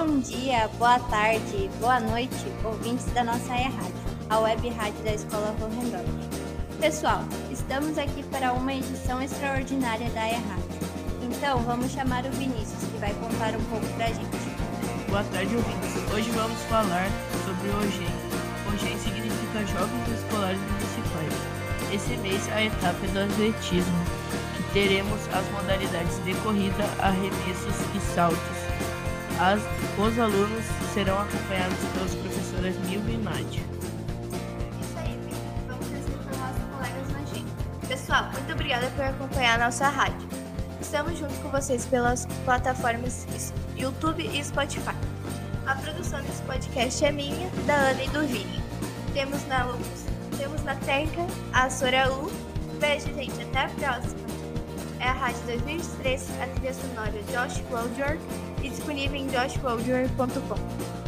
Bom dia, boa tarde, boa noite, ouvintes da nossa rádio, a web rádio da Escola Rorendorf. Pessoal, estamos aqui para uma edição extraordinária da rádio. Então, vamos chamar o Vinícius, que vai contar um pouco pra gente. Boa tarde, ouvintes. Hoje vamos falar sobre o OGEM. OGEM significa Jogos Escolares Municipais. Esse mês a etapa é do atletismo, que teremos as modalidades de corrida, arremessos e saltos. As, os alunos serão acompanhados pelos professores Nilva e Nádia. Isso aí, vamos nossos colegas. Pessoal, muito obrigada por acompanhar a nossa rádio. Estamos junto com vocês pelas plataformas YouTube e Spotify. A produção desse podcast é minha, da Ana e do Vini. Temos na temos na Técnica a Soraú. Beijo, gente. Até a próxima. É a Rádio 2003, a trilha sonora Josh Woodward e disponível em joshwoodward.com.